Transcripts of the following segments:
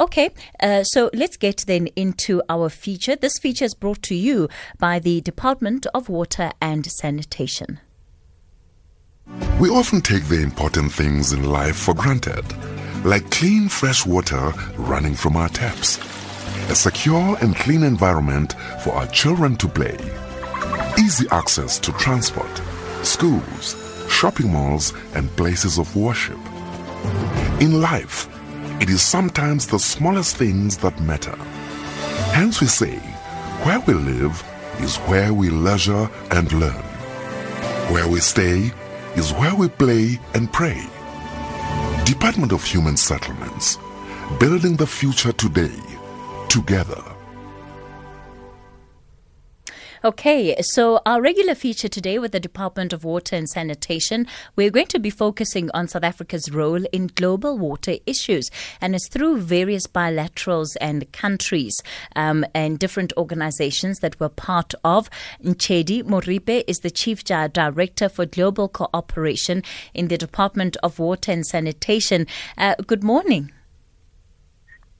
Okay, uh, so let's get then into our feature. This feature is brought to you by the Department of Water and Sanitation. We often take the important things in life for granted, like clean, fresh water running from our taps, a secure and clean environment for our children to play, easy access to transport, schools, shopping malls, and places of worship. In life, it is sometimes the smallest things that matter. Hence we say, where we live is where we leisure and learn. Where we stay is where we play and pray. Department of Human Settlements, building the future today, together. Okay, so our regular feature today with the Department of Water and Sanitation, we're going to be focusing on South Africa's role in global water issues. And it's through various bilaterals and countries um, and different organizations that we're part of. Nchedi Moripe is the Chief Director for Global Cooperation in the Department of Water and Sanitation. Uh, good morning.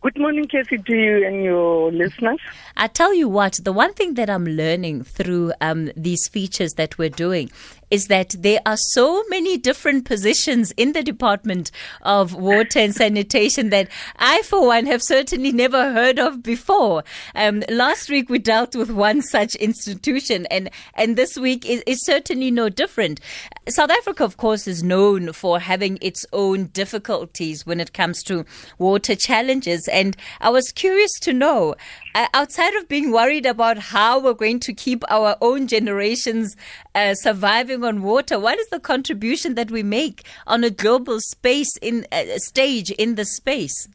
Good morning, Casey, to you and your listeners. I tell you what, the one thing that I'm learning through um, these features that we're doing is that there are so many different positions in the Department of Water and Sanitation that I, for one, have certainly never heard of before. Um, last week we dealt with one such institution, and, and this week is, is certainly no different. South Africa, of course, is known for having its own difficulties when it comes to water challenges. And I was curious to know, uh, outside of being worried about how we're going to keep our own generations uh, surviving on water, what is the contribution that we make on a global space in uh, stage in the space?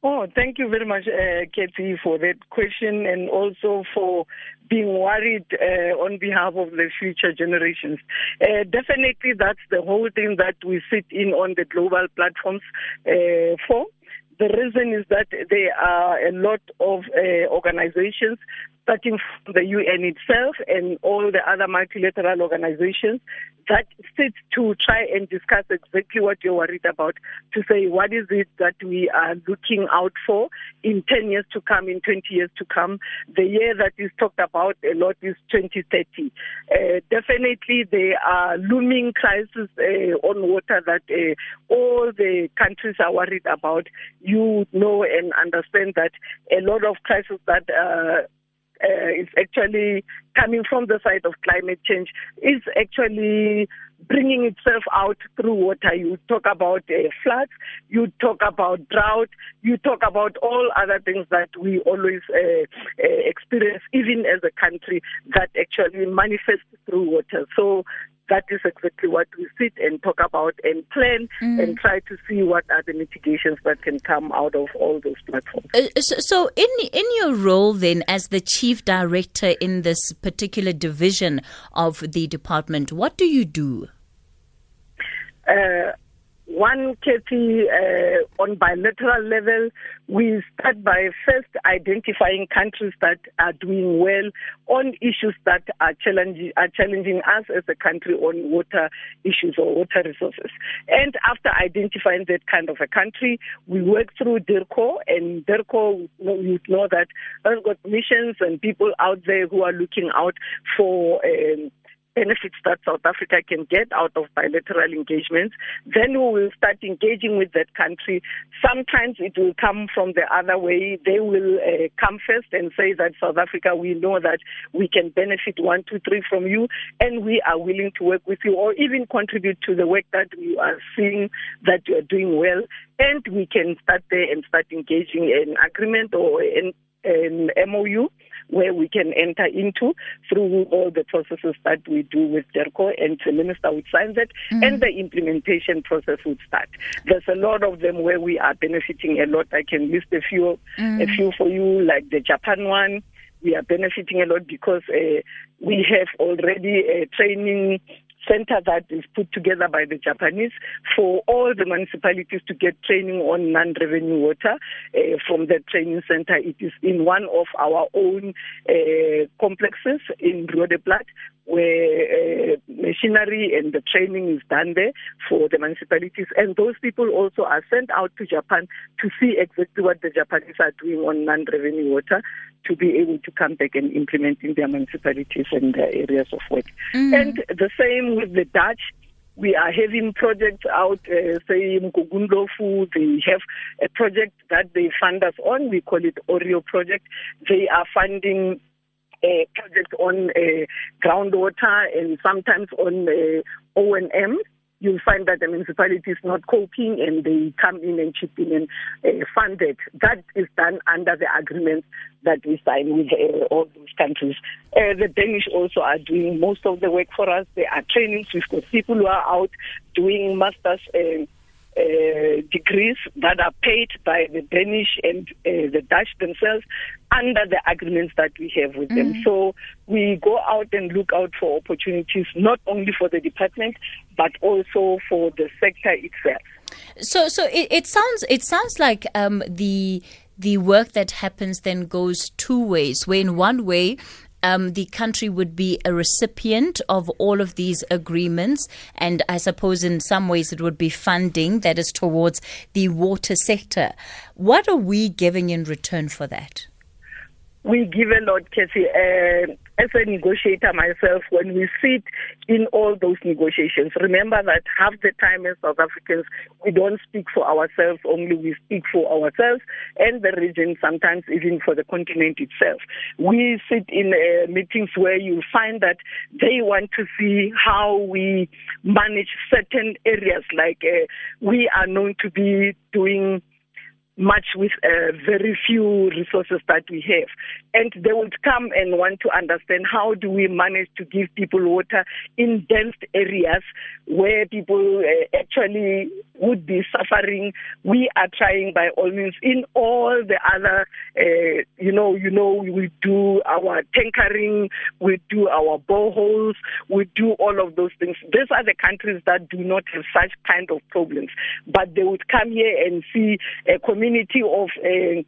Oh, thank you very much, uh, Katie, for that question and also for being worried uh, on behalf of the future generations. Uh, definitely, that's the whole thing that we sit in on the global platforms uh, for. The reason is that there are a lot of uh, organizations starting from the UN itself and all the other multilateral organizations that sit to try and discuss exactly what you're worried about, to say what is it that we are looking out for in 10 years to come, in 20 years to come. The year that is talked about a lot is 2030. Uh, definitely there are looming crises uh, on water that uh, all the countries are worried about. You know and understand that a lot of crises that uh, is actually coming from the side of climate change is actually bringing itself out through water. You talk about uh, floods, you talk about drought, you talk about all other things that we always uh, uh, experience, even as a country, that actually manifest through water. So that is exactly what we sit and talk about and plan mm. and try to see what are the mitigations that can come out of all those platforms. Uh, so, so, in in your role then as the chief director in this particular division of the department, what do you do? Uh, one, Kathy, uh, on bilateral level, we start by first identifying countries that are doing well on issues that are challenging, are challenging us as a country on water issues or water resources. And after identifying that kind of a country, we work through DIRCO, and DIRCO, you know that has got missions and people out there who are looking out for um, benefits that South Africa can get out of bilateral engagements, then we will start engaging with that country. Sometimes it will come from the other way. They will uh, come first and say that South Africa, we know that we can benefit one, two, three from you, and we are willing to work with you or even contribute to the work that we are seeing that you are doing well. And we can start there and start engaging in agreement or in, in MOU where we can enter into through all the processes that we do with DIRCO and the minister would sign that mm. and the implementation process would start. There's a lot of them where we are benefiting a lot. I can list a few, mm. a few for you, like the Japan one. We are benefiting a lot because uh, we have already a training center that is put together by the Japanese for all the municipalities to get training on non-revenue water uh, from the training center. It is in one of our own uh, complexes in Roodeplaat where uh, machinery and the training is done there for the municipalities. And those people also are sent out to Japan to see exactly what the Japanese are doing on non-revenue water to be able to come back and implement in their municipalities and their areas of work. Mm. And the same with the Dutch we are having projects out, uh, say in Gungundlovu, they have a project that they fund us on. We call it ORIO project. They are funding a project on uh, groundwater and sometimes on uh, O&M. You'll find that the municipality is not coping and they come in and chip in and uh, fund it. That is done under the agreement that we sign with uh, all those countries. Uh, the Danish also are doing most of the work for us. There are trainings. We've got people who are out doing masters. Uh, degrees that are paid by the Danish and uh, the Dutch themselves under the agreements that we have with mm-hmm. them. So we go out and look out for opportunities not only for the department but also for the sector itself. So, so it, it sounds it sounds like um, the the work that happens then goes two ways. Where in one way, um, the country would be a recipient of all of these agreements. And I suppose in some ways it would be funding that is towards the water sector. What are we giving in return for that? We give a lot, Cassie. Uh, as a negotiator myself, when we sit in all those negotiations, remember that half the time as South Africans, we don't speak for ourselves only, we speak for ourselves and the region, sometimes even for the continent itself. We sit in uh, meetings where you find that they want to see how we manage certain areas, like uh, we are known to be doing much with uh, very few resources that we have. And they would come and want to understand how do we manage to give people water in dense areas where people uh, actually would be suffering. We are trying by all means in all the other, uh, you know, you know, we do our tankering, we do our boreholes, we do all of those things. These are the countries that do not have such kind of problems, but they would come here and see a community of uh,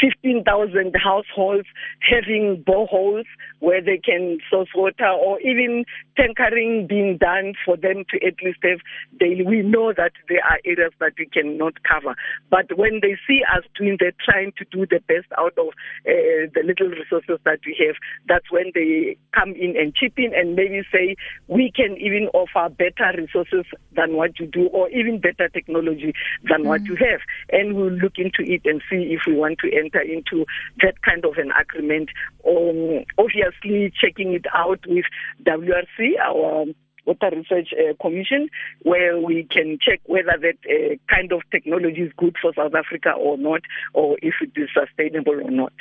15,000 households having boreholes where they can source water or even tankering being done for them to at least have daily. We know that there are areas that we cannot cover. But when they see us doing that, trying to do the best out of uh, the little resources that we have, that's when they come in and chip in and maybe say, we can even offer better resources than what you do or even better technology than mm. what you have. And we'll look into it and see if we want to enter into that kind of an agreement. Um, obviously, checking it out with WRC, our Water Research uh, Commission, where we can check whether that uh, kind of technology is good for South Africa or not, or if it is sustainable or not.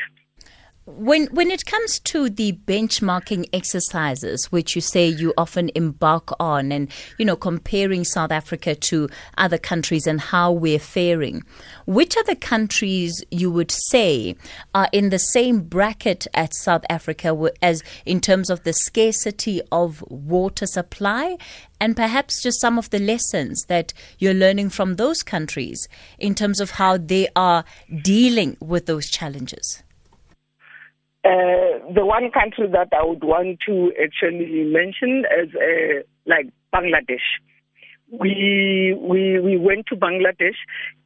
When when it comes to the benchmarking exercises, which you say you often embark on, and you know comparing South Africa to other countries and how we're faring, which are the countries you would say are in the same bracket as South Africa as in terms of the scarcity of water supply, and perhaps just some of the lessons that you're learning from those countries in terms of how they are dealing with those challenges. Uh, the one country that I would want to actually mention is uh, like Bangladesh we we we went to Bangladesh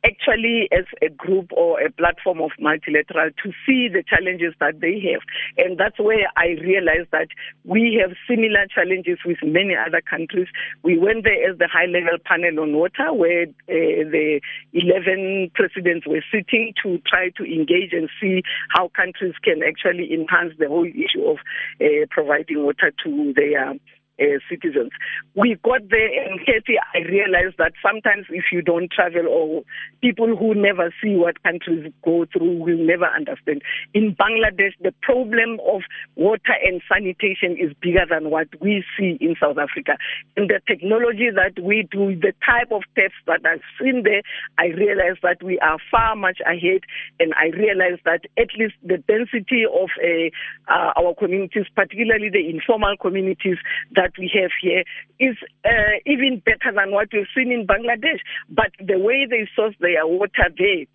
actually as a group or a platform of multilateral to see the challenges that they have. And that's where I realized that we have similar challenges with many other countries. We went there as the high level panel on water where uh, the 11 presidents were sitting to try to engage and see how countries can actually enhance the whole issue of uh, providing water to their uh, citizens. We got there and Katie, I realized that sometimes if you don't travel or people who never see what countries go through will never understand. In Bangladesh, the problem of water and sanitation is bigger than what we see in South Africa. And the technology that we do, the type of tests that I've seen there, I realized that we are far much ahead. And I realized that at least the density of uh, uh, our communities, particularly the informal communities, that we have here is uh, even better than what we've seen in Bangladesh. But the way they source their water there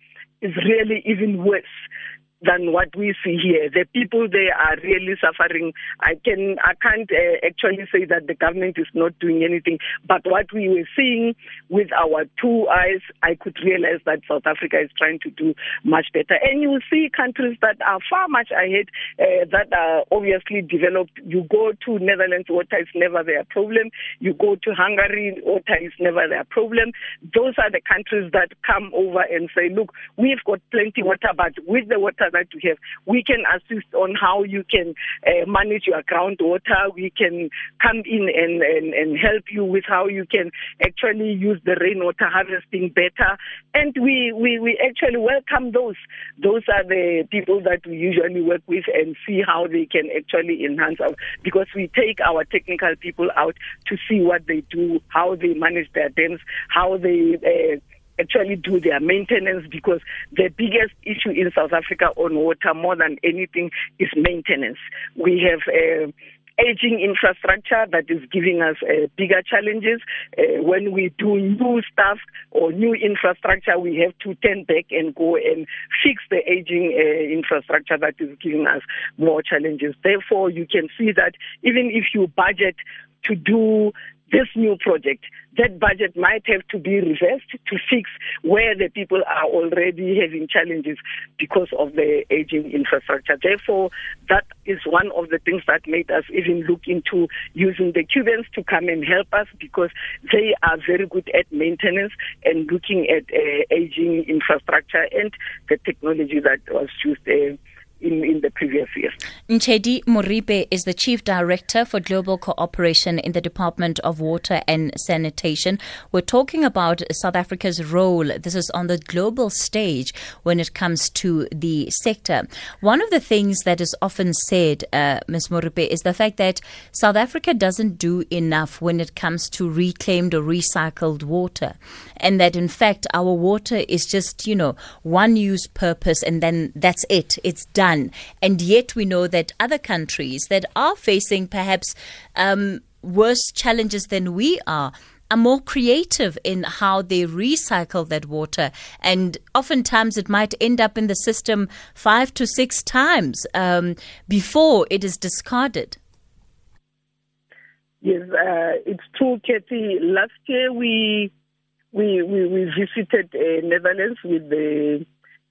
is really even worse than what we see here. The people there are really suffering. I can I can't uh, actually say that the government is not doing anything, but what we were seeing with our two eyes, I could realize that South Africa is trying to do much better. And you see countries that are far much ahead, uh, that are obviously developed. You go to Netherlands, water is never their problem. You go to Hungary, water is never their problem. Those are the countries that come over and say, look, we've got plenty water, but with the water that we have. We can assist on how you can uh, manage your groundwater. We can come in and, and, and help you with how you can actually use the rainwater harvesting better. And we, we, we actually welcome those. Those are the people that we usually work with and see how they can actually enhance our, because we take our technical people out to see what they do, how they manage their dams, how they uh, actually do their maintenance because the biggest issue in South Africa on water more than anything is maintenance. We have uh, aging infrastructure that is giving us uh, bigger challenges. Uh, when we do new stuff or new infrastructure, we have to turn back and go and fix the aging uh, infrastructure that is giving us more challenges. Therefore, you can see that even if you budget to do this new project, that budget might have to be reversed to fix where the people are already having challenges because of the aging infrastructure. Therefore, that is one of the things that made us even look into using the Cubans to come and help us because they are very good at maintenance and looking at uh, aging infrastructure and the technology that was used. Uh, in, in the previous years. Nchedi Moripe is the Chief Director for Global Cooperation in the Department of Water and Sanitation. We're talking about South Africa's role. This is on the global stage when it comes to the sector. One of the things that is often said, uh, Ms. Moripe, is the fact that South Africa doesn't do enough when it comes to reclaimed or recycled water. And that in fact our water is just, you know, one use purpose and then that's it. It's done done. And yet we know that other countries that are facing perhaps um, worse challenges than we are are more creative in how they recycle that water. And oftentimes it might end up in the system five to six times um, before it is discarded. Yes, uh, it's true, Kathy. Last year we we we, we visited uh, Netherlands with the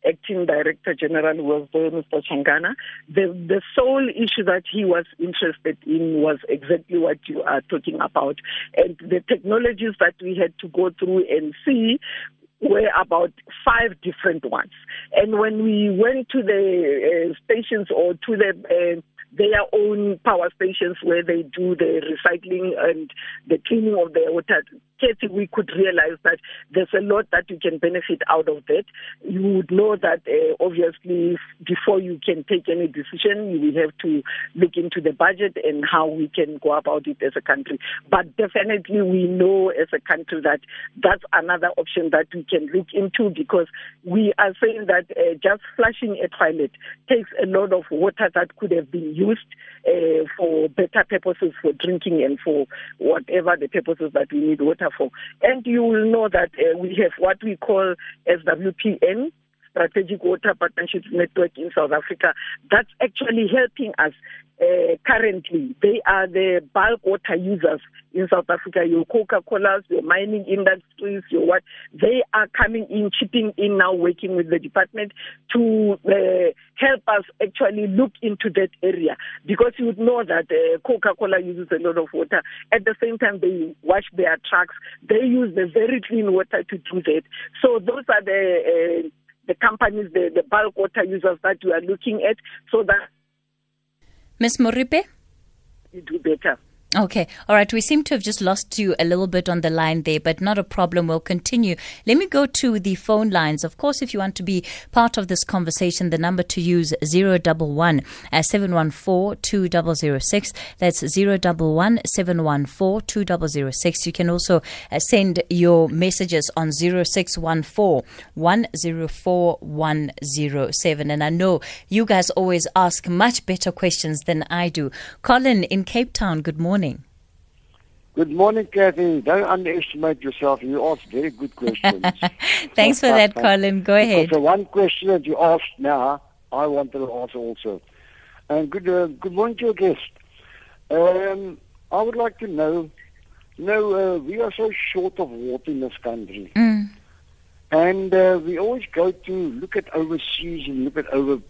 acting director general was Mr. Changana. The, the sole issue that he was interested in was exactly what you are talking about. And the technologies that we had to go through and see were about five different ones. And when we went to the uh, stations or to the uh, their own power stations where they do the recycling and the cleaning of their water. We could realize that there's a lot that you can benefit out of that. You would know that uh, obviously before you can take any decision, you will have to look into the budget and how we can go about it as a country. But definitely we know as a country that that's another option that we can look into because we are saying that uh, just flushing a toilet takes a lot of water that could have been used uh, for better purposes, for drinking and for whatever the purposes that we need water for. And you will know that uh, we have what we call SWPN, Strategic Water Partnerships Network in South Africa. That's actually helping us uh, currently. They are the bulk water users in South Africa. Your Coca-Colas, your mining industries, your what? They are coming in, chipping in now, working with the department to uh, help us actually look into that area because you would know that uh, Coca-Cola uses a lot of water. At the same time, they wash their trucks. They use the very clean water to do that. So those are the uh, the companies, the, the bulk water users that we are looking at, so that Ms. Moripe? You do better. Okay. All right. We seem to have just lost you a little bit on the line there, but not a problem. We'll continue. Let me go to the phone lines. Of course, if you want to be part of this conversation, the number to use 011 uh, 714 2006. That's 011 714 2006. You can also uh, send your messages on 0614 104 107. And I know you guys always ask much better questions than I do. Colin in Cape Town, good morning morning. Good morning, Kathy. Don't underestimate yourself. You asked very good questions. Thanks for that, Colin. Go ahead. the one question that you asked now, I wanted to ask also. And good, uh, good morning to your guest. Um, I would like to know, you know, uh, we are so short of water in this country. Mm. And uh, we always go to look at overseas and look at over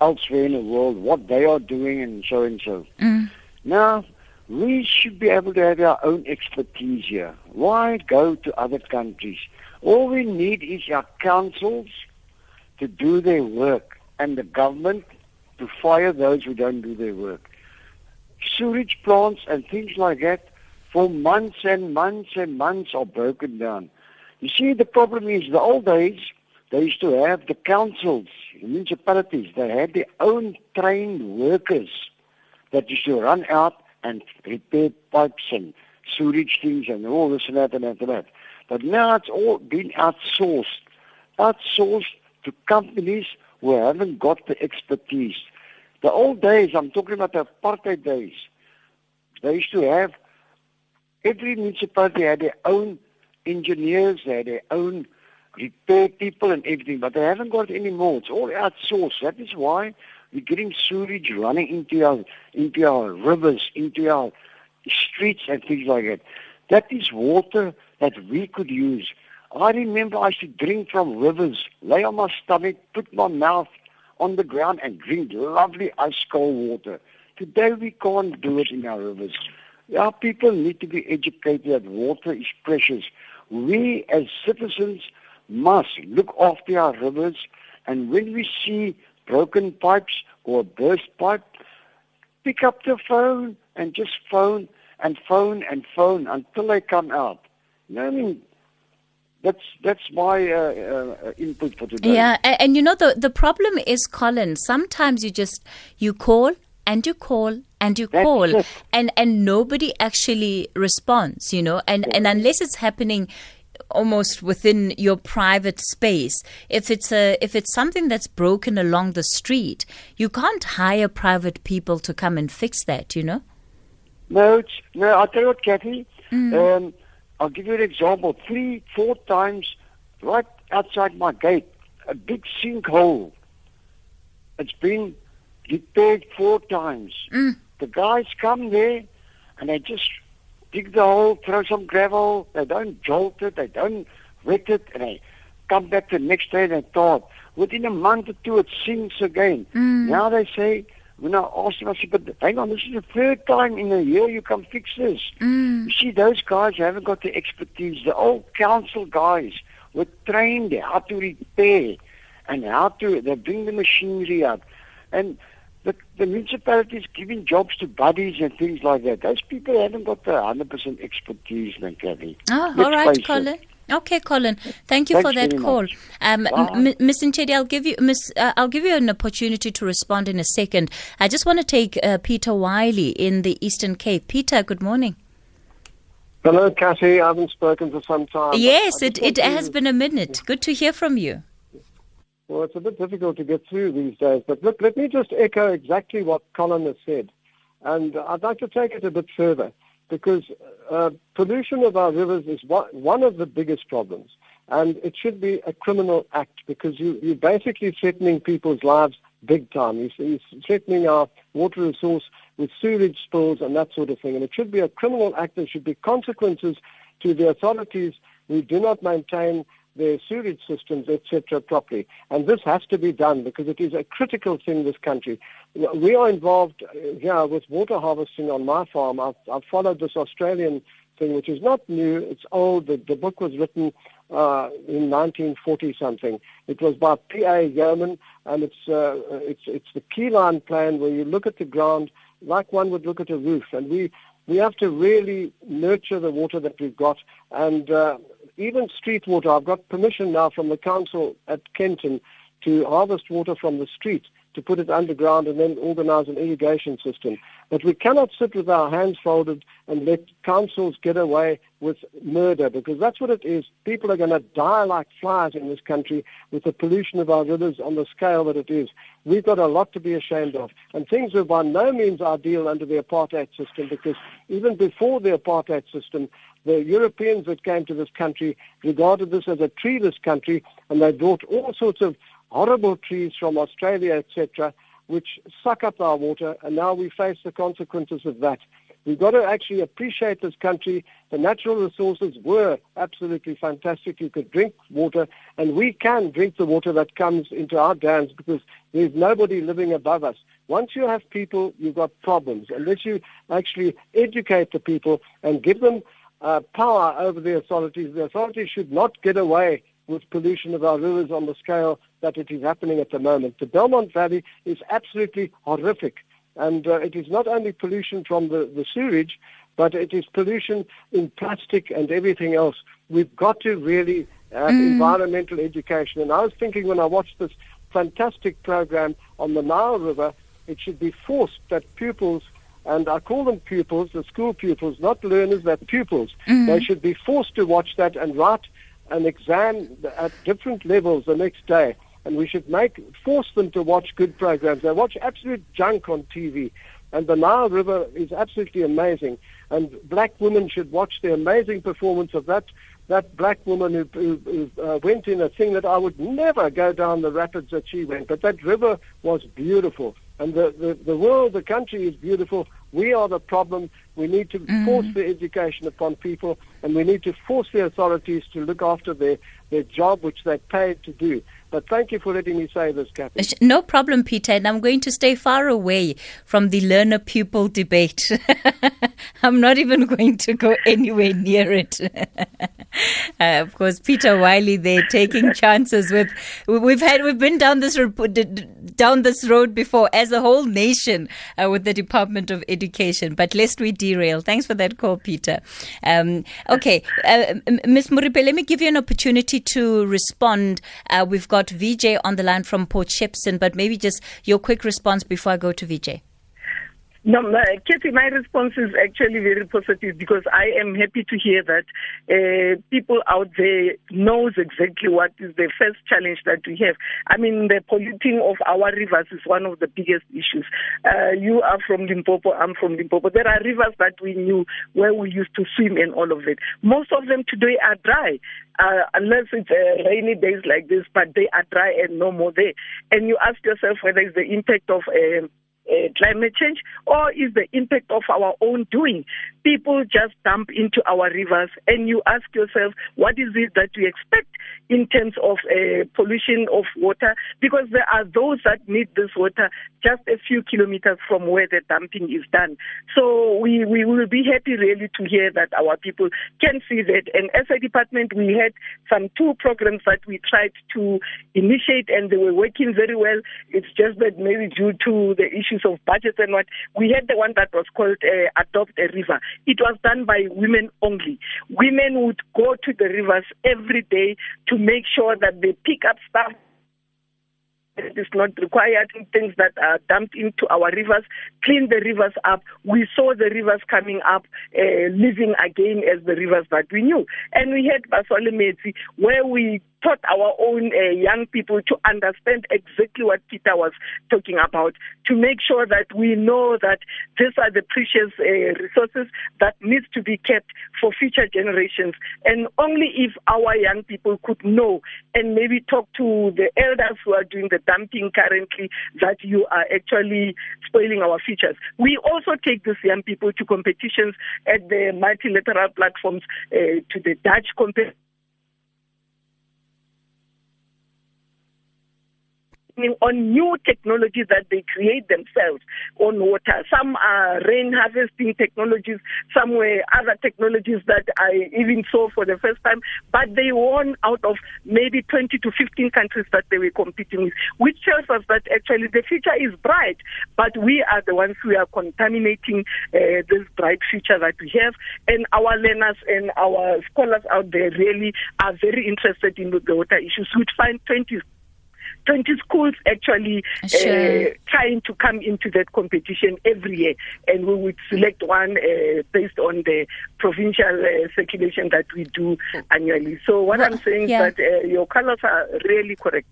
elsewhere in the world, what they are doing and so and so. Mm. Now, we should be able to have our own expertise here. Why go to other countries? All we need is our councils to do their work and the government to fire those who don't do their work. Sewage plants and things like that for months and months and months are broken down. You see, the problem is the old days, they used to have the councils, municipalities, they had their own trained workers that used to run out and repair pipes and sewage things and all this and that and that and that. But now it's all been outsourced. Outsourced to companies who haven't got the expertise. The old days, I'm talking about the apartheid days, they used to have, every municipality had their own engineers, they had their own repair people and everything, but they haven't got it anymore. It's all outsourced. That is why we're getting sewage running into our into our rivers, into our streets and things like that. That is water that we could use. I remember I used to drink from rivers, lay on my stomach, put my mouth on the ground and drink lovely ice cold water. Today we can't do it in our rivers. Our people need to be educated that water is precious. We as citizens must look after our rivers and when we see broken pipes or burst pipe, pick up the phone and just phone and phone and phone until they come out. You know, I mean, that's that's my uh, uh, input for today. Yeah, and, and, you know the the problem is, Colin. Sometimes you just you call and you call and you that's call it. and and nobody actually responds. You know, and yeah. and unless it's happening almost within your private space. If it's a if it's something that's broken along the street, you can't hire private people to come and fix that. You know. No, it's, no. I'll tell you what, Kathy. Mm. Um, I'll give you an example. Three, four times, right outside my gate, a big sinkhole. It's been repaired four times. Mm. The guys come there, and they just dig the hole, throw some gravel. They don't jolt it, they don't wet it, and they come back the next day and they thought, within a month or two it sinks again. Mm. Now they say, when I asked them, I said, but hang on, this is the third time in a year you come fix this. Mm. You see, those guys haven't got the expertise. The old council guys were trained how to repair and how to, they bring the machinery up. And the, the municipalities giving jobs to buddies and things like that. Those people haven't got the 100% expertise, man, Kathy. Oh, Let's all right, Colin. it. Okay, Colin. Thank you Thanks for that call. much. Um, M- M- Miss Nchedi, I'll give you Miss. Uh, I'll give you an opportunity to respond in a second. I just want to take uh, Peter Wiley in the Eastern Cape. Peter, good morning. Hello, Kathy. I haven't spoken for some time. yes, it, it has been a minute. Good to hear from you. Well, it's a bit difficult to get through these days, but look, let me just echo exactly what Colin has said. And I'd like to take it a bit further because uh, pollution of our rivers is one of the biggest problems. And it should be a criminal act because you, you're basically threatening people's lives big time. You're, you're threatening our water resource with sewage spills and that sort of thing. And it should be a criminal act. There should be consequences to the authorities who do not maintain their sewage systems, etc., properly. And this has to be done because it is a critical thing in this country. We are involved uh, here with water harvesting on my farm. I've, I've followed this Australian thing, which is not new. It's old. The, the book was written uh, in 1940 something. It was by P.A. Yeomans, and it's uh, it's it's the keyline plan where you look at the ground like one would look at a roof, and we we have to really nurture the water that we've got, and uh, even street water. I've got permission now from the council at Kenton to harvest water from the street to put it underground and then organize an irrigation system. But we cannot sit with our hands folded and let councils get away with murder because that's what it is. People are going to die like flies in this country with the pollution of our rivers on the scale that it is. We've got a lot to be ashamed of. And things were by no means ideal under the apartheid system because even before the apartheid system, the Europeans that came to this country regarded this as a treeless country and they brought all sorts of horrible trees from Australia, etc., which suck up our water, and now we face the consequences of that. We've got to actually appreciate this country. The natural resources were absolutely fantastic. You could drink water, and we can drink the water that comes into our dams because there's nobody living above us. Once you have people, you've got problems. Unless you actually educate the people and give them uh, power over the authorities, the authorities should not get away with pollution of our rivers on the scale that it is happening at the moment. The Belmont Valley is absolutely horrific. And uh, it is not only pollution from the, the sewage, but it is pollution in plastic and everything else. We've got to really have mm. environmental education. And I was thinking when I watched this fantastic program on the Nile River, it should be forced that pupils, and I call them pupils, the school pupils, not learners, but pupils, mm. they should be forced to watch that and write an exam at different levels the next day. And we should make force them to watch good programs. They watch absolute junk on TV. And the Nile River is absolutely amazing. And black women should watch the amazing performance of that that black woman who, who, who uh, went in a thing that I would never go down the rapids that she went. But that river was beautiful. And the, the, the world, the country is beautiful. We are the problem. We need to mm. force the education upon people, and we need to force the authorities to look after their, their job, which they're paid to do. But thank you for letting me say this, Kathy. No problem, Peter. And I'm going to stay far away from the learner pupil debate. I'm not even going to go anywhere near it. uh, of course, Peter Wiley, they're taking chances with. We've had we've been down this road, down this road before as a whole nation uh, with the Department of Education. But lest we derail. Thanks for that call, Peter. Um, okay, uh, Ms. Moripe, let me give you an opportunity to respond. Uh, we've got VJ on the line from Port Shepstone, but maybe just your quick response before I go to VJ. No, Katie, my response is actually very positive because I am happy to hear that uh, people out there knows exactly what is the first challenge that we have. I mean, the polluting of our rivers is one of the biggest issues. Uh, you are from Limpopo, I'm from Limpopo. There are rivers that we knew where we used to swim and all of it. Most of them today are dry. Uh, unless it's uh, rainy days like this, but they are dry and no more there. And you ask yourself whether it's the impact of uh, climate change or is the impact of our own doing. People just dump into our rivers, and you ask yourself, what is it that we expect in terms of uh, pollution of water? Because there are those that need this water just a few kilometers from where the dumping is done. So we, we will be happy really to hear that our people can see that. And as a department, we had some two programs that we tried to initiate, and they were working very well. It's just that maybe due to the issues issues of budgets and what. We had the one that was called uh, Adopt a River. It was done by women only. Women would go to the rivers every day to make sure that they pick up stuff it is not required things that are dumped into our rivers, clean the rivers up. We saw the rivers coming up, uh, living again as the rivers that we knew. And we had Baswale where we taught our own uh, young people to understand exactly what Peter was talking about, to make sure that we know that these are the precious uh, resources that needs to be kept for future generations. And only if our young people could know and maybe talk to the elders who are doing the dumping currently that you are actually spoiling our futures. We also take these young people to competitions at the multilateral platforms, uh, to the Dutch competition on new technologies that they create themselves on water. Some are rain harvesting technologies, some were other technologies that I even saw for the first time, but they won out of maybe 20 to 15 countries that they were competing with, which tells us that actually the future is bright, but we are the ones who are contaminating uh, this bright future that we have. And our learners and our scholars out there really are very interested in the water issues. We'd find 20 20 schools actually Sure. uh, trying to come into that competition every year, and we would select one uh, based on the provincial uh, circulation that we do annually. So what Well, I'm saying yeah. is that uh, your colors are really correct.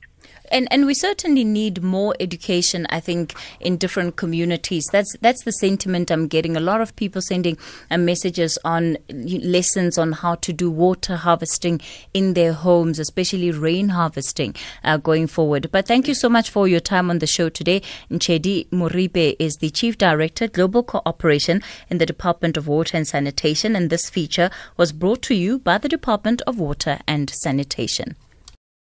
And and we certainly need more education. I think in different communities. That's that's the sentiment I'm getting. A lot of people sending uh, messages on lessons on how to do water harvesting in their homes, especially rain harvesting, uh, going forward. But thank you so much for your time on the show today. Nchedi Moripe is the Chief Director, Global Cooperation in the Department of Water and Sanitation, and this feature was brought to you by the Department of Water and Sanitation.